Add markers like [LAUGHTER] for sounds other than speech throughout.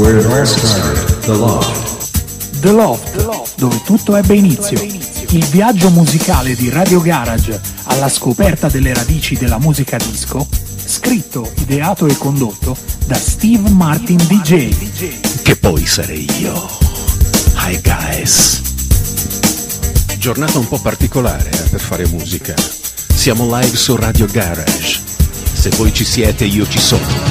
Where it all started, The Loft. The Loft, dove tutto ebbe inizio. Il viaggio musicale di Radio Garage alla scoperta delle radici della musica disco, scritto, ideato e condotto da Steve Martin DJ. Che poi sarei io. Hi guys. Giornata un po' particolare eh, per fare musica. Siamo live su Radio Garage. Se voi ci siete, io ci sono.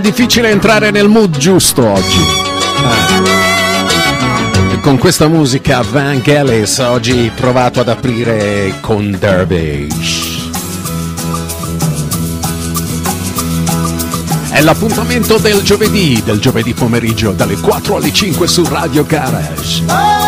È difficile entrare nel mood giusto oggi. Ah. Con questa musica Van Gellis oggi provato ad aprire con Dervish. È l'appuntamento del giovedì, del giovedì pomeriggio dalle 4 alle 5 su Radio Garage.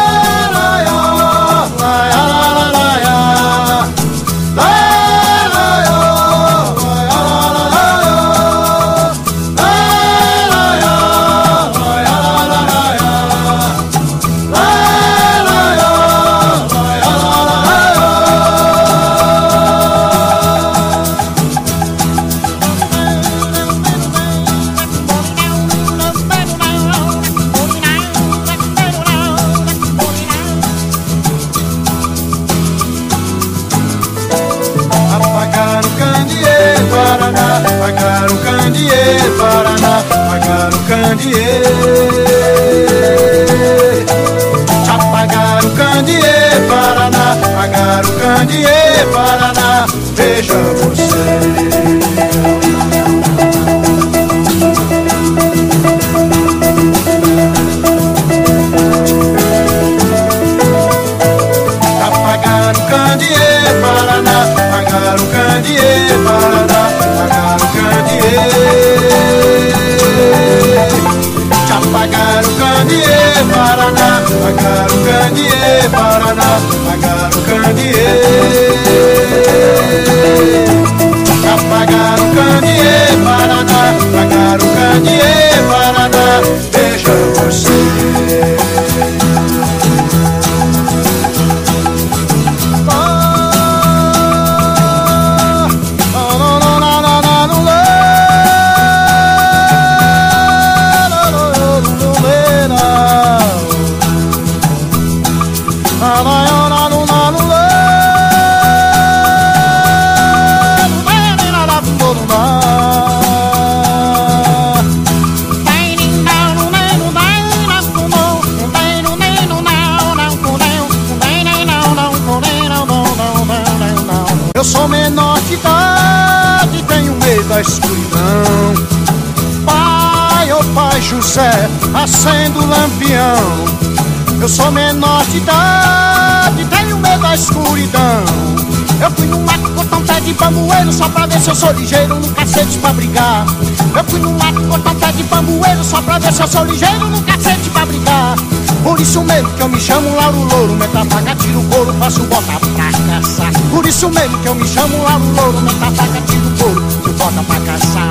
Só sou ligeiro no cacete pra brigar Por isso mesmo que eu me chamo Lauro Louro Meta faca, tiro couro, faço bota pra caçar Por isso mesmo que eu me chamo Lauro Louro Meta faca, tiro couro, tu bota pra caçar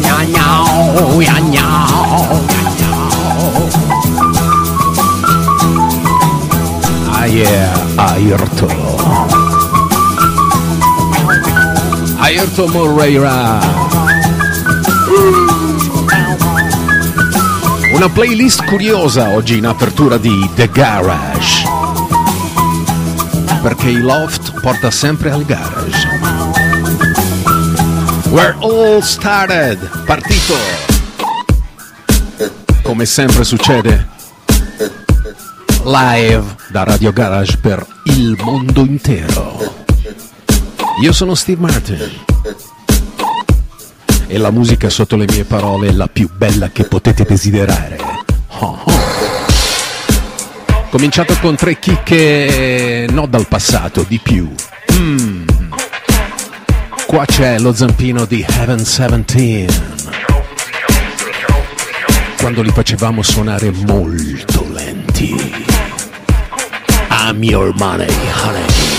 Nhau, nhau, nhau, nhau, Ah yeah, Ayrton. Ayrton Moreira. Una playlist curiosa oggi in apertura di The Garage. Perché il loft porta sempre al garage. Where all started. Partito. Come sempre succede. Live da Radio Garage per il mondo intero. Io sono Steve Martin. E la musica sotto le mie parole è la più bella che potete desiderare. Oh, oh. Cominciato con tre chicche no dal passato, di più. Mm. Qua c'è lo zampino di Heaven 17. Quando li facevamo suonare molto lenti. I'm your money, honey.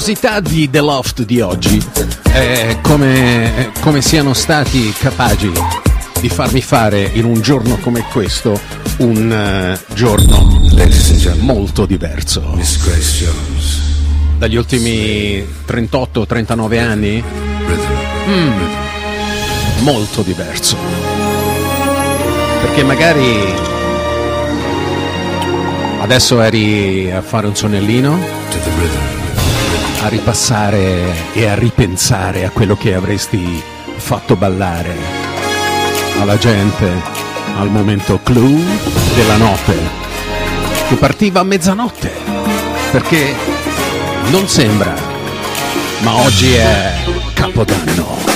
Curiosità di The Loft di oggi è come, come siano stati capaci di farmi fare in un giorno come questo un eh, giorno molto diverso. Dagli ultimi 38-39 anni rhythm. molto diverso. Perché magari adesso eri a fare un sonnellino. A ripassare e a ripensare a quello che avresti fatto ballare. Alla gente al momento clou della notte che partiva a mezzanotte perché non sembra ma oggi è capodanno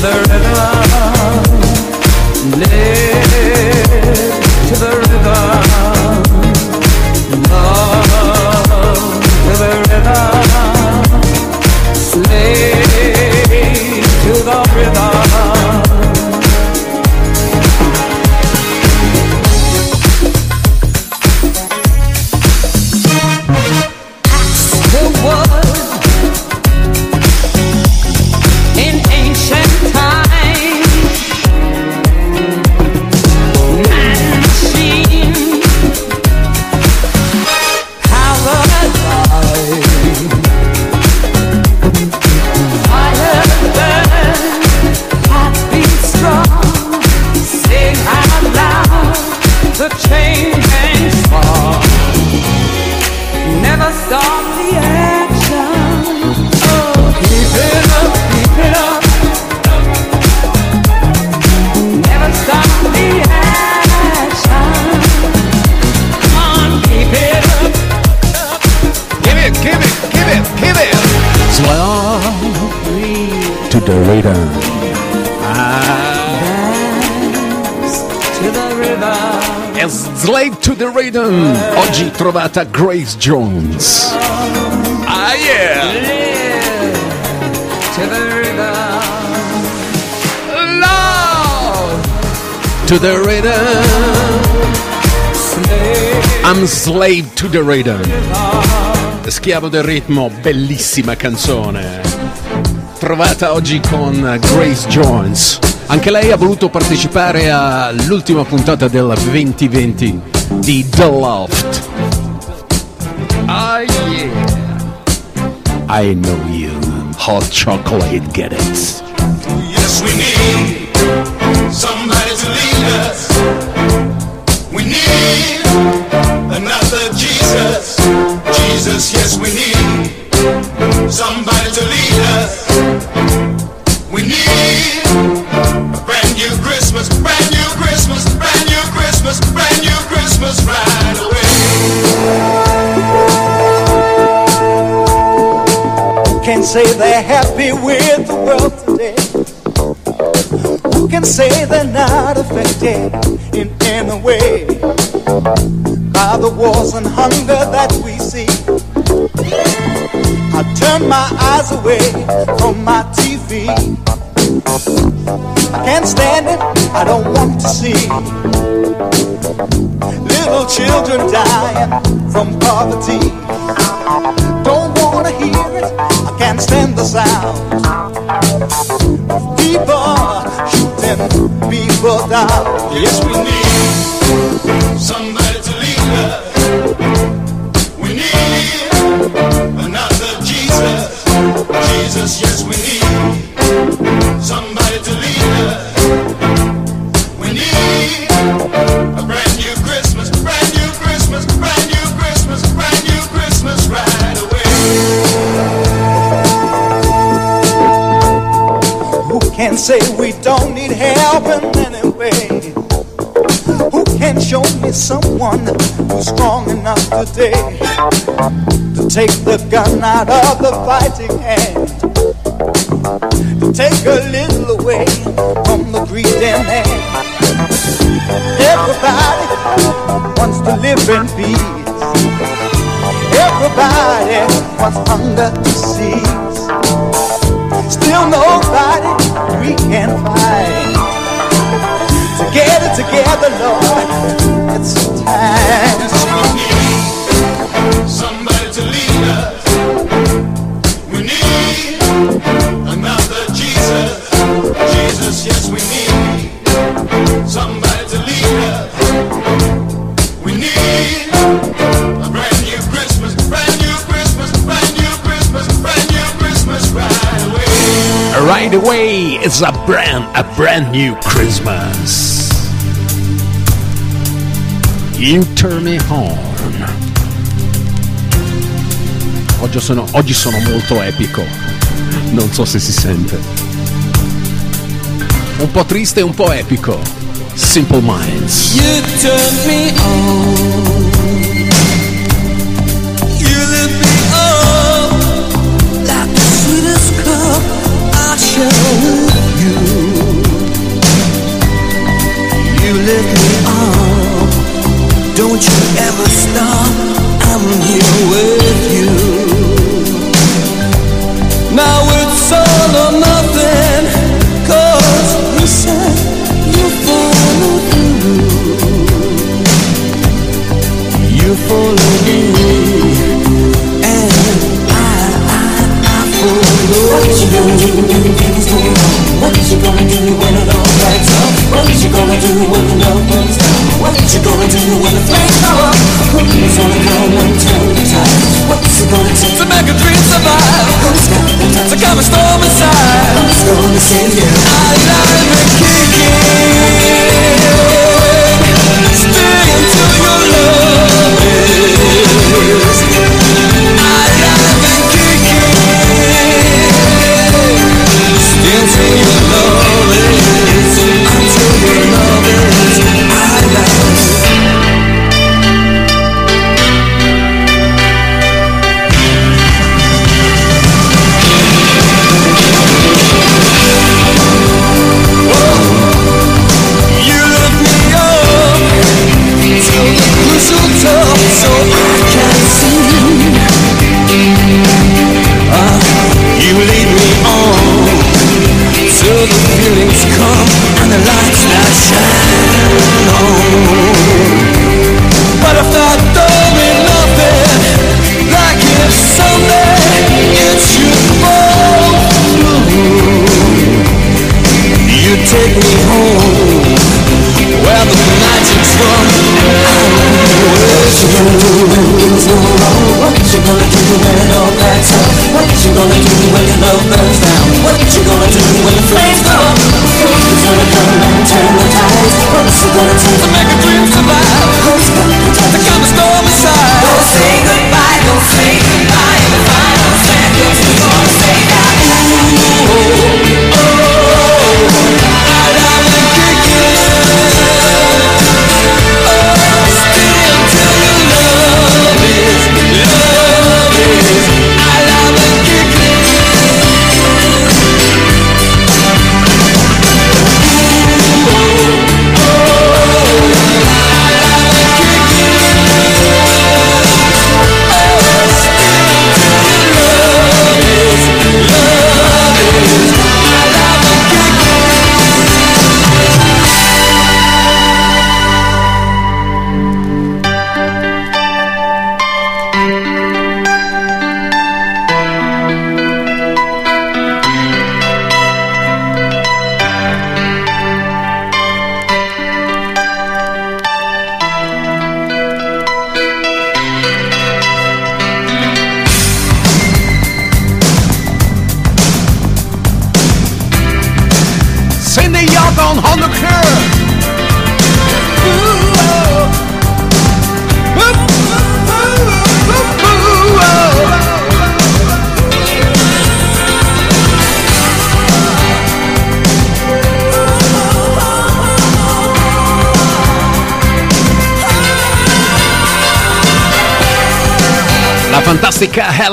the river. Trovata Grace Jones. Ah yeah! Love to the rhythm. I'm slave to the rhythm. Schiavo del ritmo, bellissima canzone. Trovata oggi con Grace Jones. Anche lei ha voluto partecipare all'ultima puntata del 2020 di The Loft. Ah, yeah. I know you. Hot chocolate, get it. Yes, we need somebody to lead us. We need another Jesus. Jesus, yes, we need somebody to lead us. We need a brand new Christmas, brand new Christmas, brand new Christmas, brand new Christmas right say they're happy with the world today? Who can say they're not affected in any way by the wars and hunger that we see? I turn my eyes away from my TV. I can't stand it, I don't want to see little children dying from poverty. Wanna hear it, I can't stand the sound. People shooting people down. Yes, we need somebody to lead us. We need another Jesus. Jesus, yes, we need say we don't need help in any way? Who can show me someone who's strong enough today to take the gun out of the fighting hand? To take a little away from the greedy man. Everybody wants to live in peace. Everybody wants hunger to cease. Still nobody we can fight. Together, together, Lord, it's time. Right away, it's a brand, a brand new Christmas. You turn me on. Oggi sono, oggi sono molto epico. Non so se si sente. Un po' triste e un po' epico. Simple Minds. You turn me on. Don't you ever stop, I'm here with you. Now it's all or you said you You followed me. And I, I, I followed you. Gonna do when you gonna do when it all breaks up? What's you gonna do when love comes down? The flames go up? Who's gonna come and turn the tide? What's it gonna take to make a dream survive? Who's got the time to calm a storm inside? Who's gonna save you?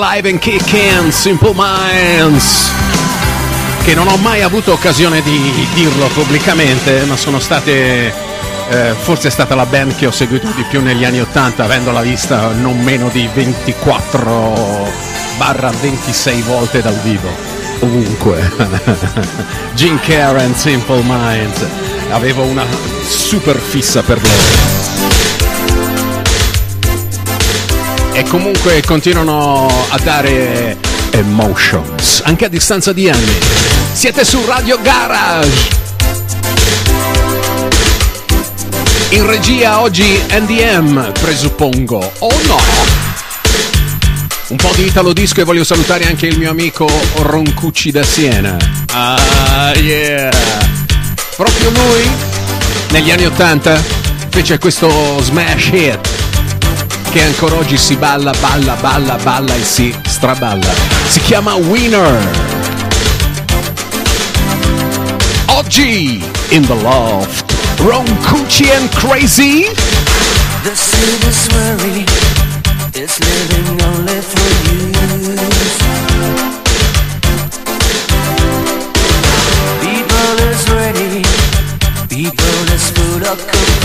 Alive and Kickin' Simple Minds che non ho mai avuto occasione di dirlo pubblicamente, ma sono state eh, forse è stata la band che ho seguito di più negli anni 80, avendola vista non meno di 24 barra 26 volte dal vivo. Ovunque. [LAUGHS] Jim Karen, Simple Minds. Avevo una super fissa per loro. E comunque continuano a dare emotions, anche a distanza di anni. Siete su Radio Garage. In regia oggi NDM, presuppongo, o no? Un po' di Italo Disco e voglio salutare anche il mio amico Roncucci da Siena. Ah, yeah! Proprio lui, negli anni 80, fece questo smash hit che ancora oggi si balla, balla, balla, balla e si straballa. Si chiama Winner. Oggi in the loft, Ron Cucci and Crazy. The city's worry is living only for you. People is ready, people is full of confused.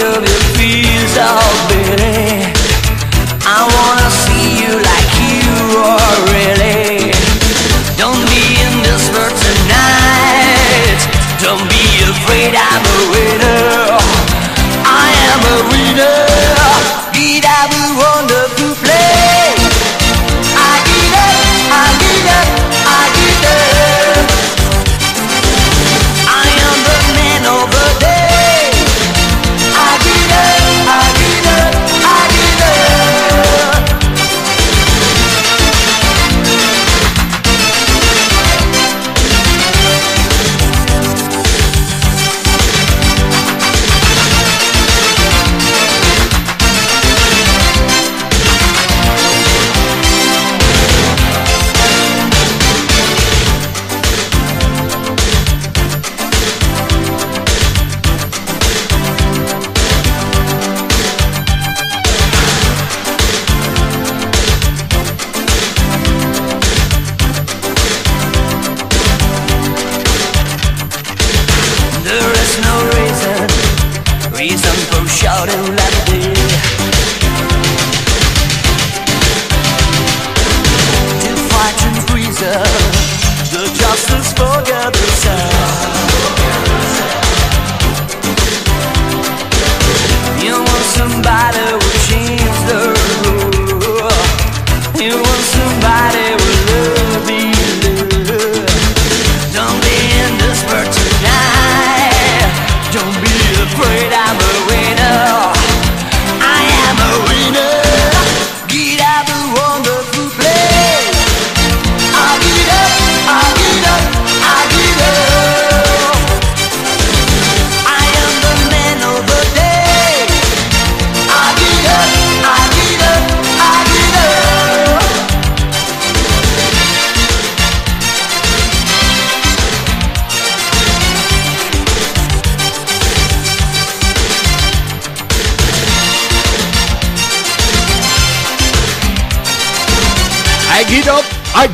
of your fears, oh baby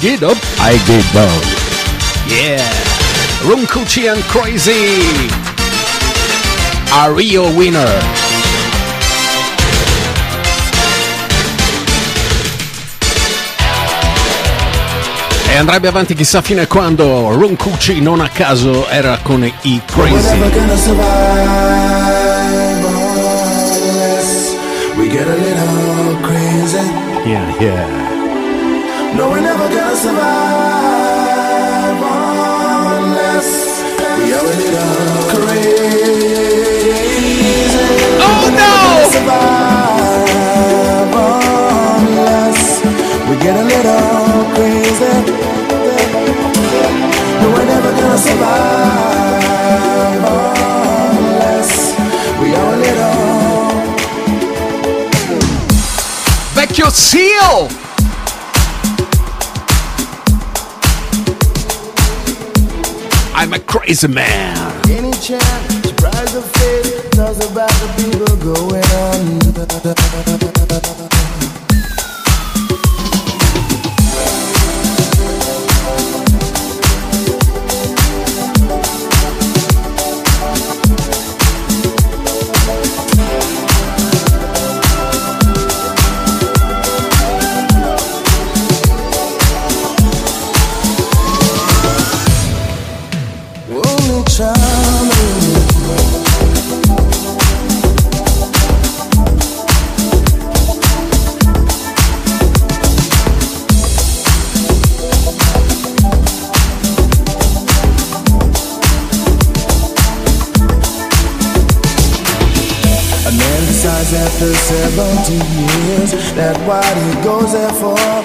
get up, I get down. Yeah. Runkuchi and Crazy. A Rio winner. E andrebbe avanti chissà fino a quando Runkuchi non a caso era con i Crazy. We're never gonna survive unless we are a little crazy. Oh no! Survive unless we get a little crazy. No, we're never gonna survive unless we are a little. Vecchio Seal! I'm a crazy man. Any chance, surprise fate, tells about the people going after 70 years that what he goes there for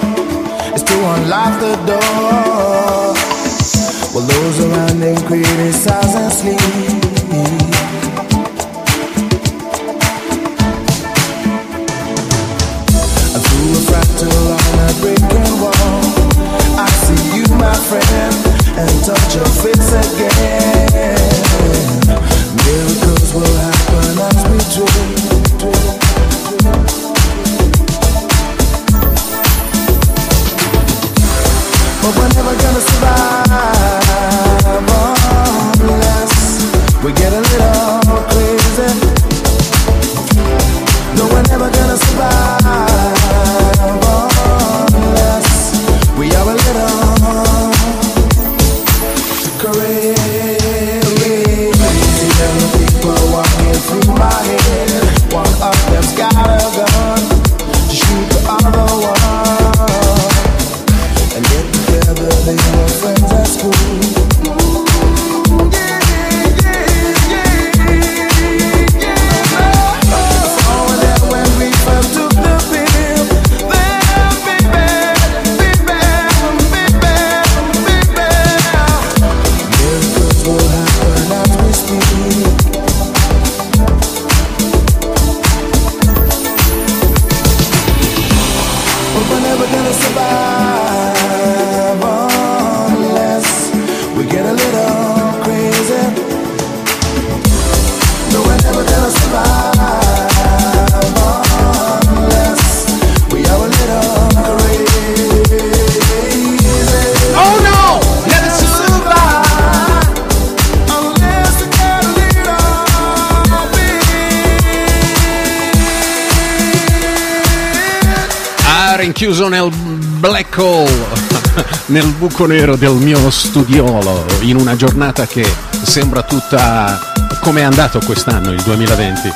nel buco nero del mio studiolo, in una giornata che sembra tutta come è andato quest'anno, il 2020.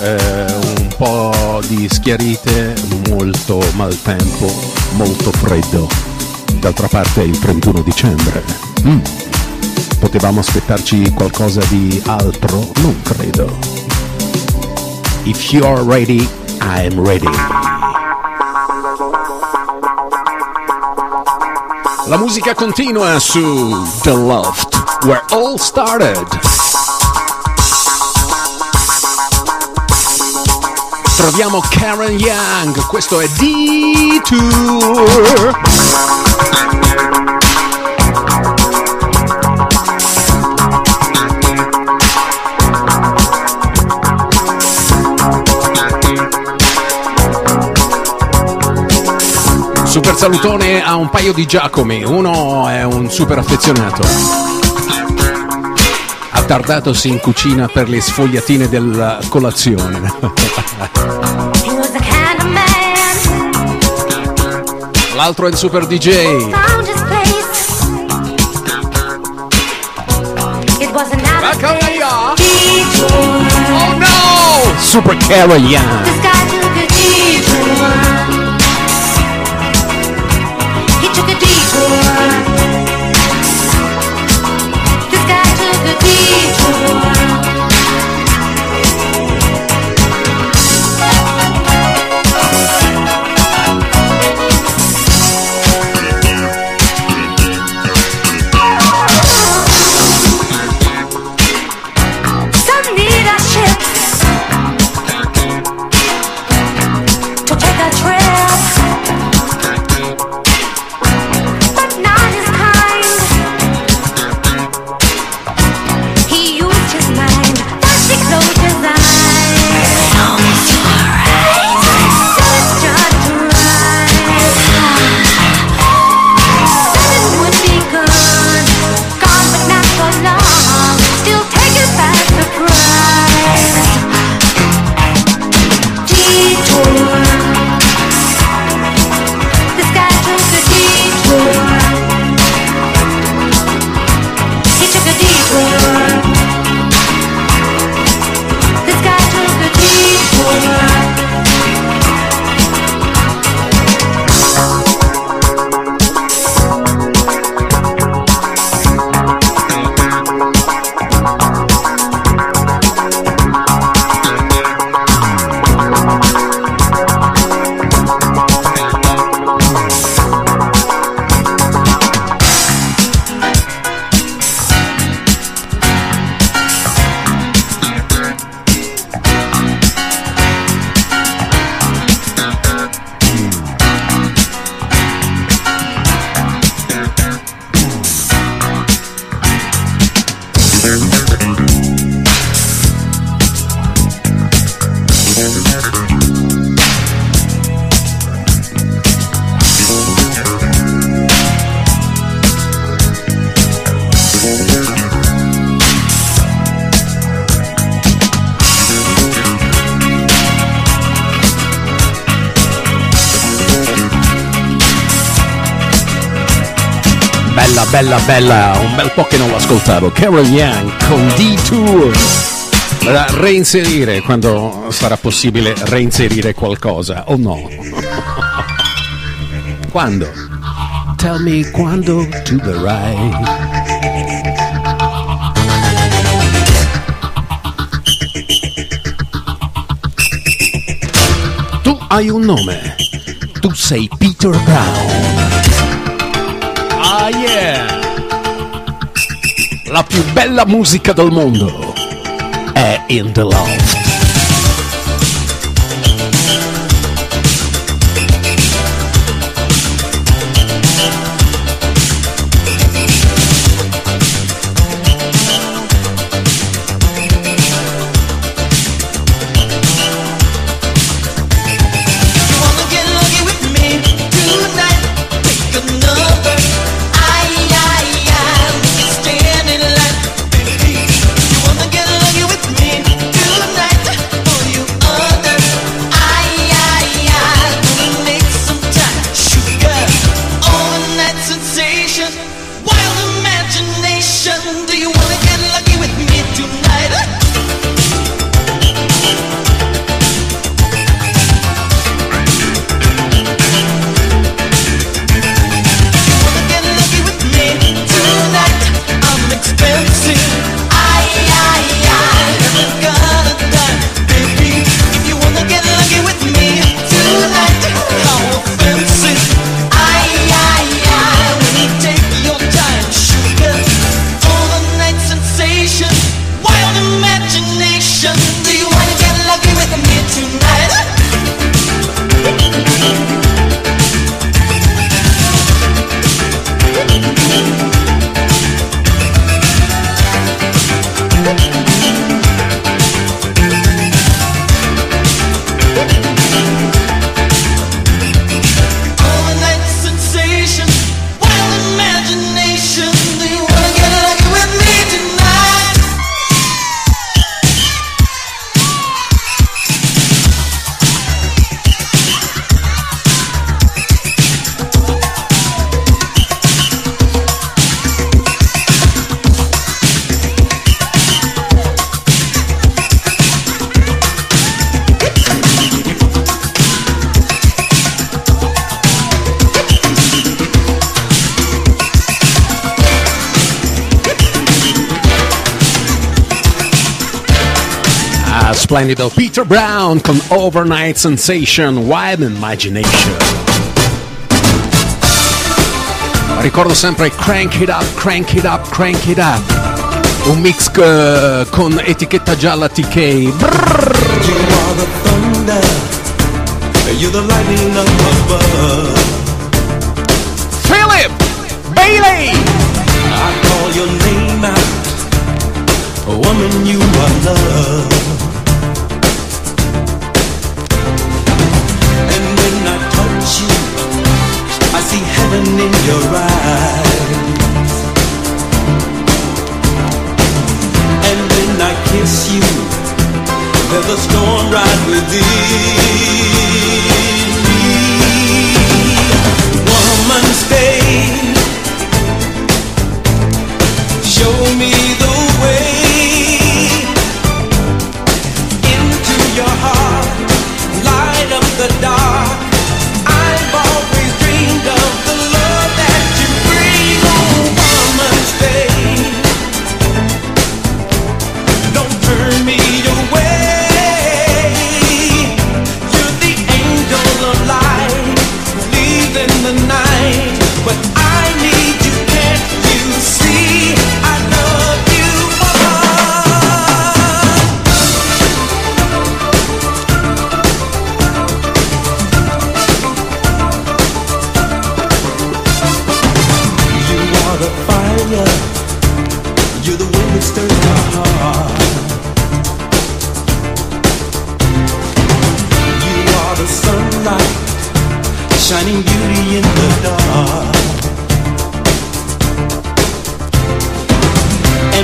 Eh, un po' di schiarite, molto maltempo, molto freddo. D'altra parte è il 31 dicembre. Mm. Potevamo aspettarci qualcosa di altro? Non credo. If you're ready, I'm ready. La musica continua su The Loft, where all started. Troviamo Karen Young, questo è D-Tour. salutone a un paio di Giacomi, uno è un super affezionato. Ha Attardatosi in cucina per le sfogliatine della colazione. L'altro è il super DJ. Back on the Super Carolian! bella bella, un bel po' che non l'ascoltavo, Carol Young con D2 da reinserire quando sarà possibile reinserire qualcosa o oh no? [LAUGHS] quando? Tell me quando to the right. Tu hai un nome, tu sei Peter Brown yeah! La più bella musica del mondo è In The Love. Peter Brown con Overnight Sensation, Wild Imagination. Ricordo sempre Crank It Up, Crank It Up, Crank It Up. Un mix eh, con etichetta gialla TK. Brrr. You are the thunder, you're the lightning up above. Philip Bailey! I call your name out, woman, you are love. Heaven in your eyes. And when I kiss you, there's a storm right within me. Woman, stay. Show me the way into your heart. Light up the dark.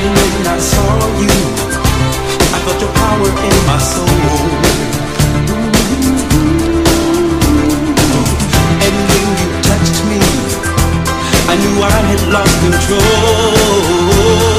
When I saw you, I felt your power in my soul. And when you touched me, I knew I had lost control.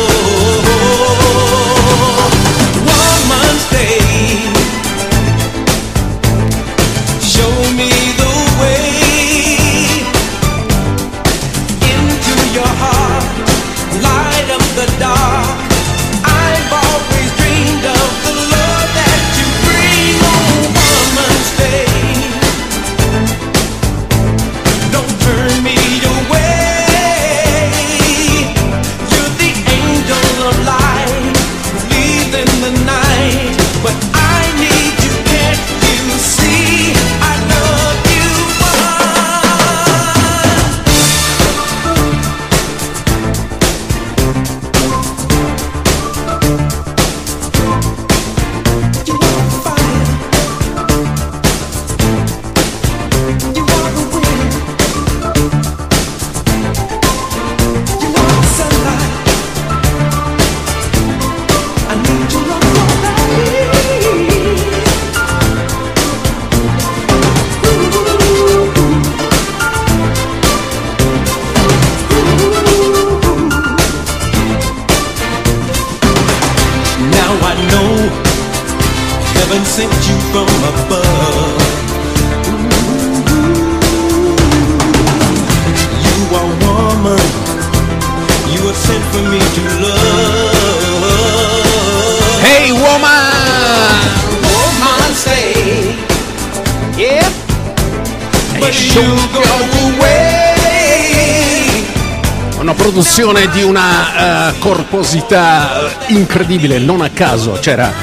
Una produzione di una eh, corposità eh, incredibile, non a caso c'era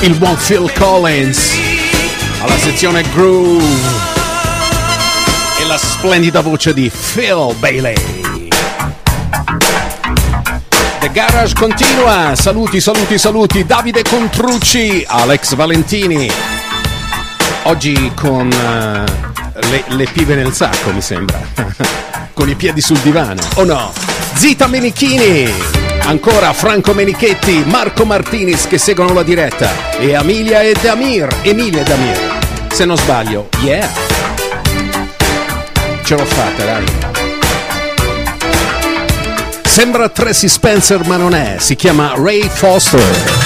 il buon Phil Collins alla sezione Groove e la splendida voce di Phil Bailey. Garage continua, saluti, saluti, saluti, Davide Contrucci, Alex Valentini, oggi con eh, le, le pive nel sacco mi sembra, [LAUGHS] con i piedi sul divano, o no? Zita Menichini, ancora Franco Menichetti, Marco Martinis che seguono la diretta e Emilia e Damir, Emilia e Damir, se non sbaglio, yeah, ce l'ho fatta dai. Sembra Tracy Spencer ma non è, si chiama Ray Foster.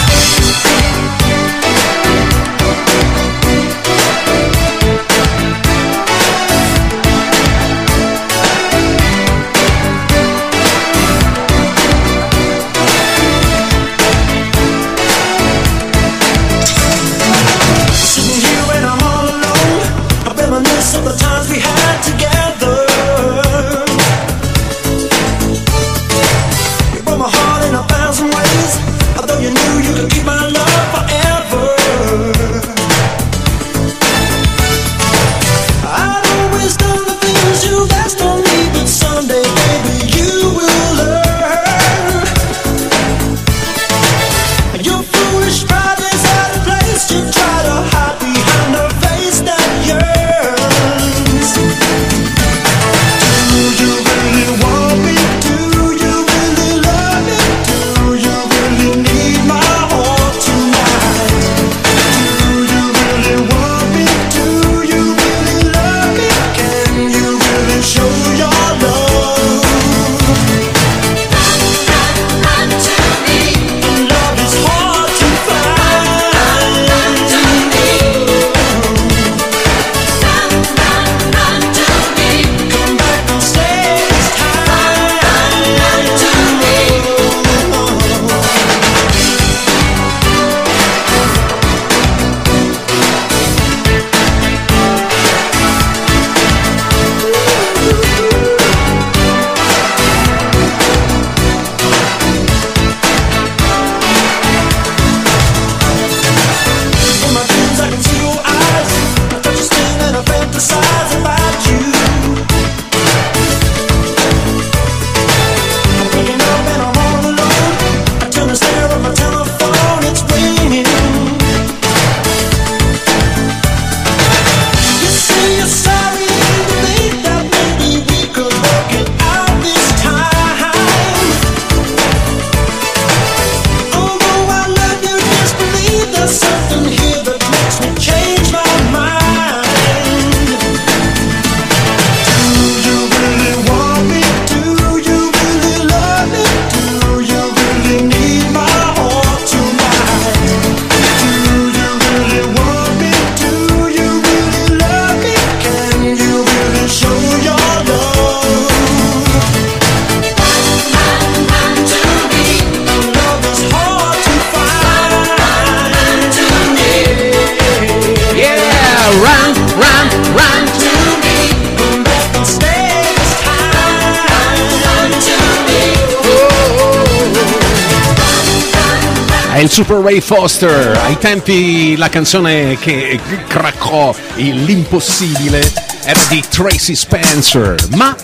Super Ray Foster. Ai tempi la canzone che craccò l'impossibile era di Tracy Spencer, ma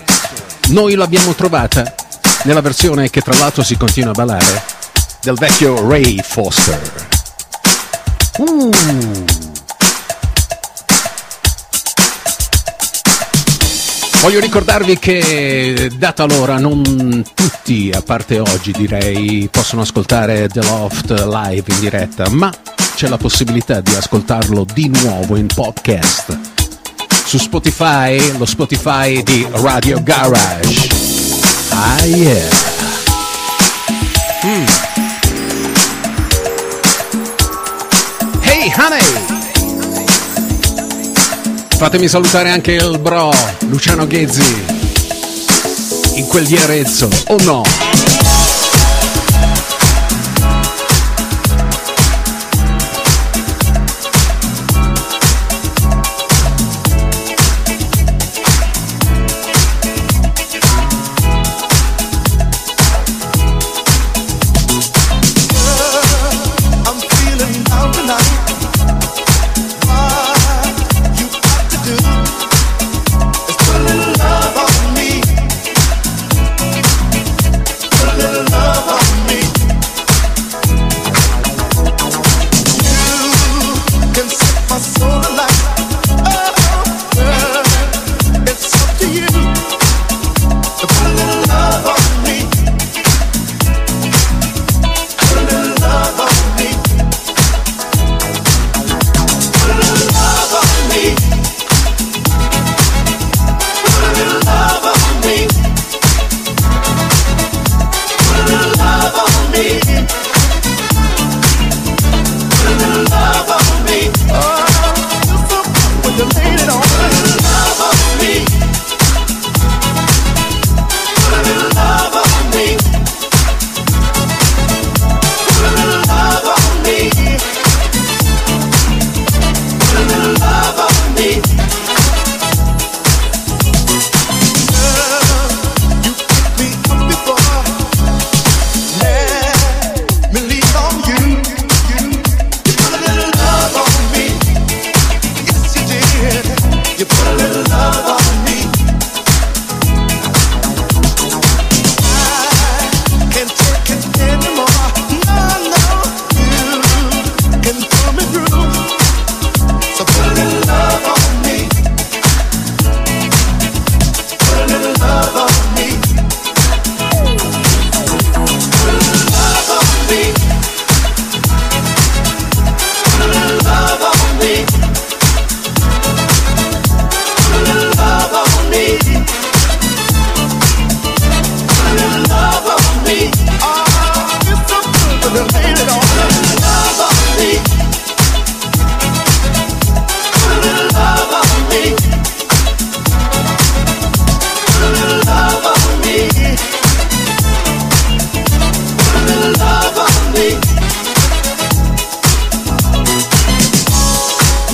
noi l'abbiamo trovata nella versione che tra l'altro si continua a ballare del vecchio Ray Foster. Uh. Voglio ricordarvi che data l'ora non tutti, a parte oggi direi, possono ascoltare The Loft live in diretta, ma c'è la possibilità di ascoltarlo di nuovo in podcast su Spotify, lo Spotify di Radio Garage. Ah yeah. Mm. Hey honey! Fatemi salutare anche il bro Luciano Ghezzi in quel di Arezzo, o oh no?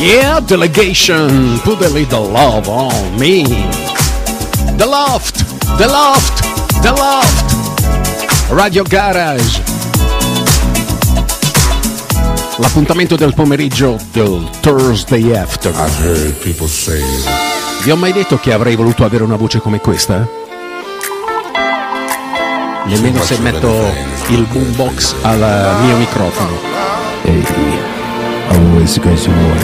Yeah, delegation, put a little love on me. The Loft, The Loft, The Loft. Radio Garage. L'appuntamento del pomeriggio del Thursday After. I've heard people say Vi ho mai detto che avrei voluto avere una voce come questa? Nemmeno se metto il boombox al mio microfono. Ehi, always goes away.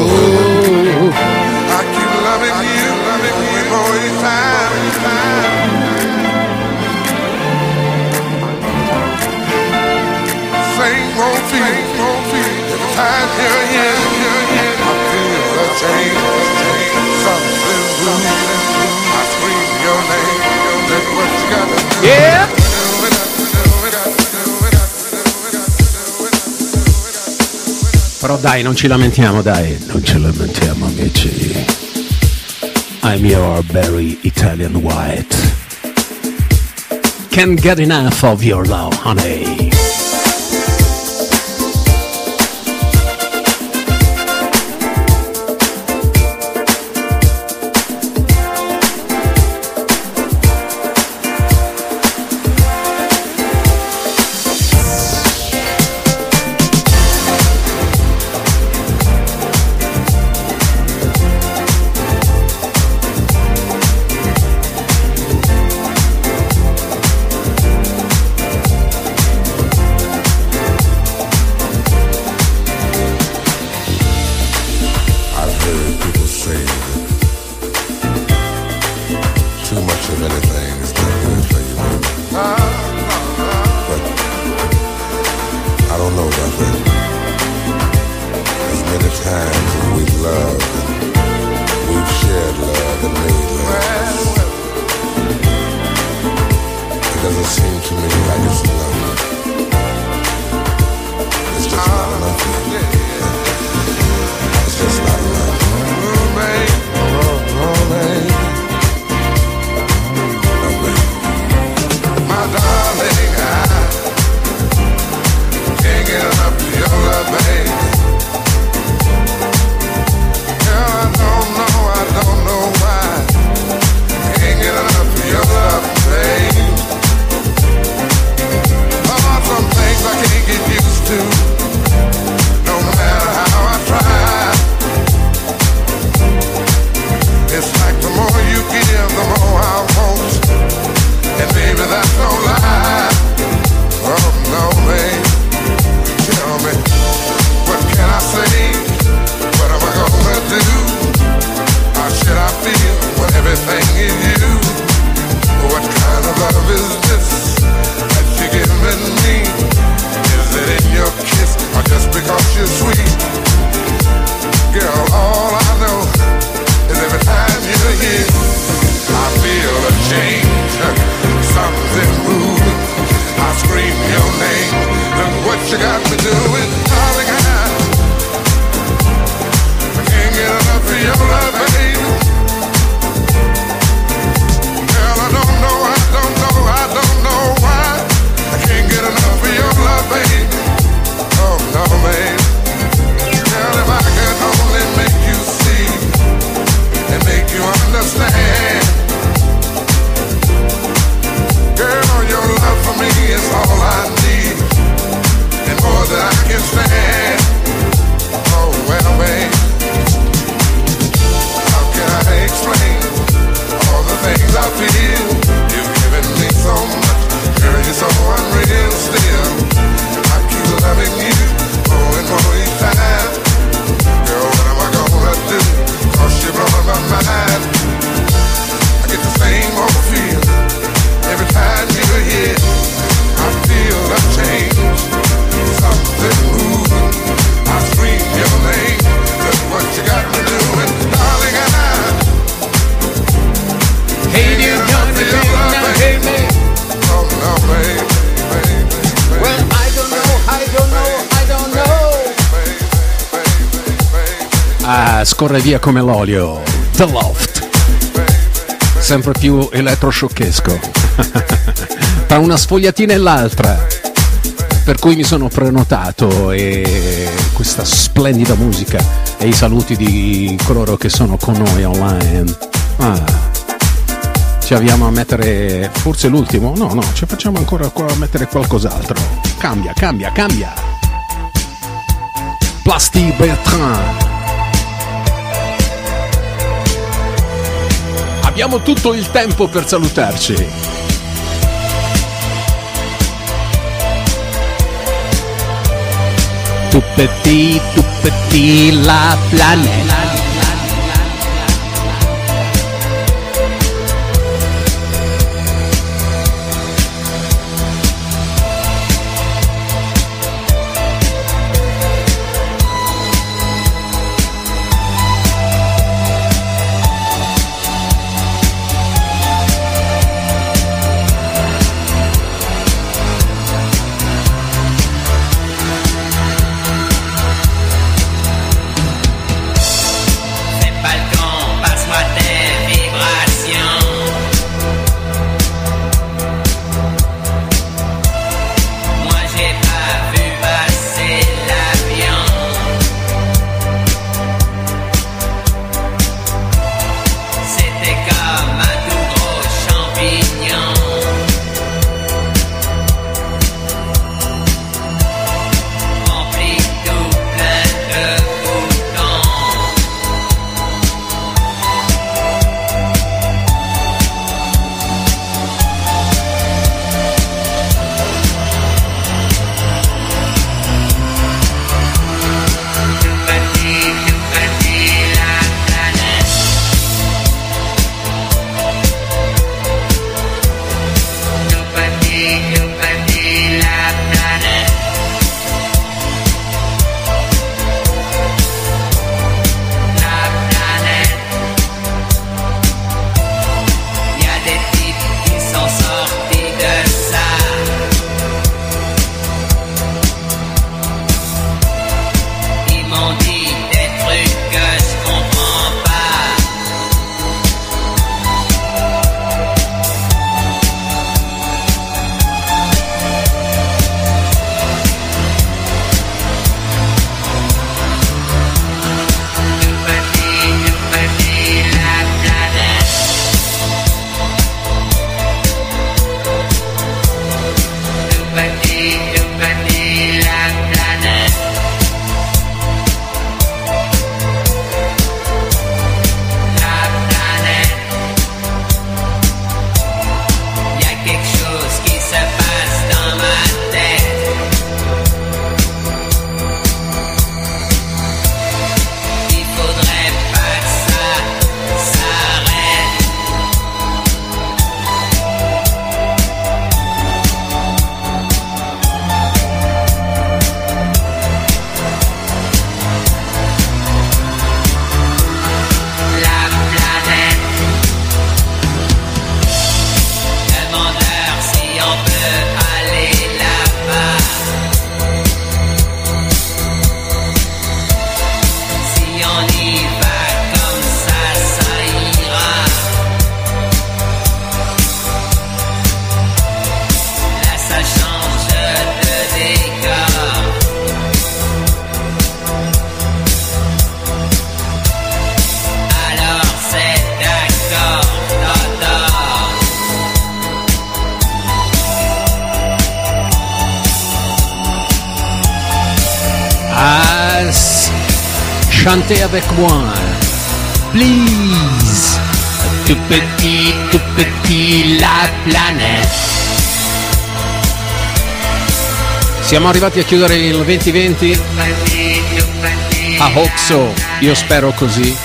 Oh, I keep loving you, loving you all the time, time. Same old feeling. Every time you're here, I feel a change, dai, non ci lamentiamo, dai. Non ci lamentiamo, amici. I'm your very Italian white. Can't get enough of your love, honey. your name. Look what you got me doing, darling. I. I can't get enough of your love, baby. Girl, I don't know, I don't know, I don't know why. I can't get enough of your love, baby. Oh, no, baby. Girl, if I could only make you see and make you understand. for me all I need, and more than I can stand. Oh well, babe, oh, how can I explain all the things I feel? You've given me so much, girl, you're so unreal. Still, I keep loving you more and more each time. Girl, what am I gonna do? Cause you're my mind. I get the same old feeling every time. Ah, scorre via come l'olio. The Loft. Sempre più elettroscioccesco. [LAUGHS] Tra una sfogliatina e l'altra. Per cui mi sono prenotato e questa splendida musica e i saluti di coloro che sono con noi online. Ah. Ci avviamo a mettere forse l'ultimo? No, no, ci facciamo ancora qua a mettere qualcos'altro. Cambia, cambia, cambia. Plasti Bertrand. Abbiamo tutto il tempo per salutarci. Tout petit, tout petit, la planète. Ah, s- chantez avec moi. Please. Tout petit, tout petit, la planète. Siamo arrivati a chiudere il 2020 a Hoxo. Io spero così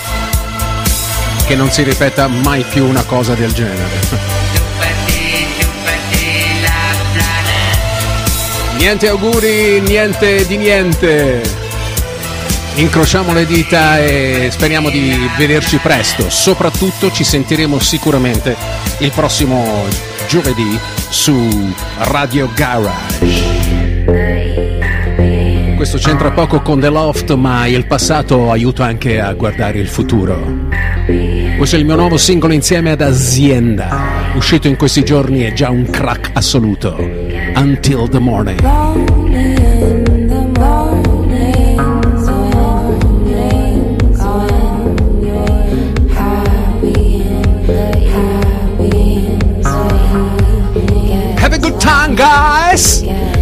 che non si ripeta mai più una cosa del genere. Niente auguri, niente di niente. Incrociamo le dita e speriamo di vederci presto. Soprattutto ci sentiremo sicuramente il prossimo giovedì su Radio Garage. Questo c'entra poco con The Loft, ma il passato aiuta anche a guardare il futuro. Questo è il mio nuovo singolo insieme ad Azienda, uscito in questi giorni è già un crack assoluto. Until the morning. Have a good time, guys!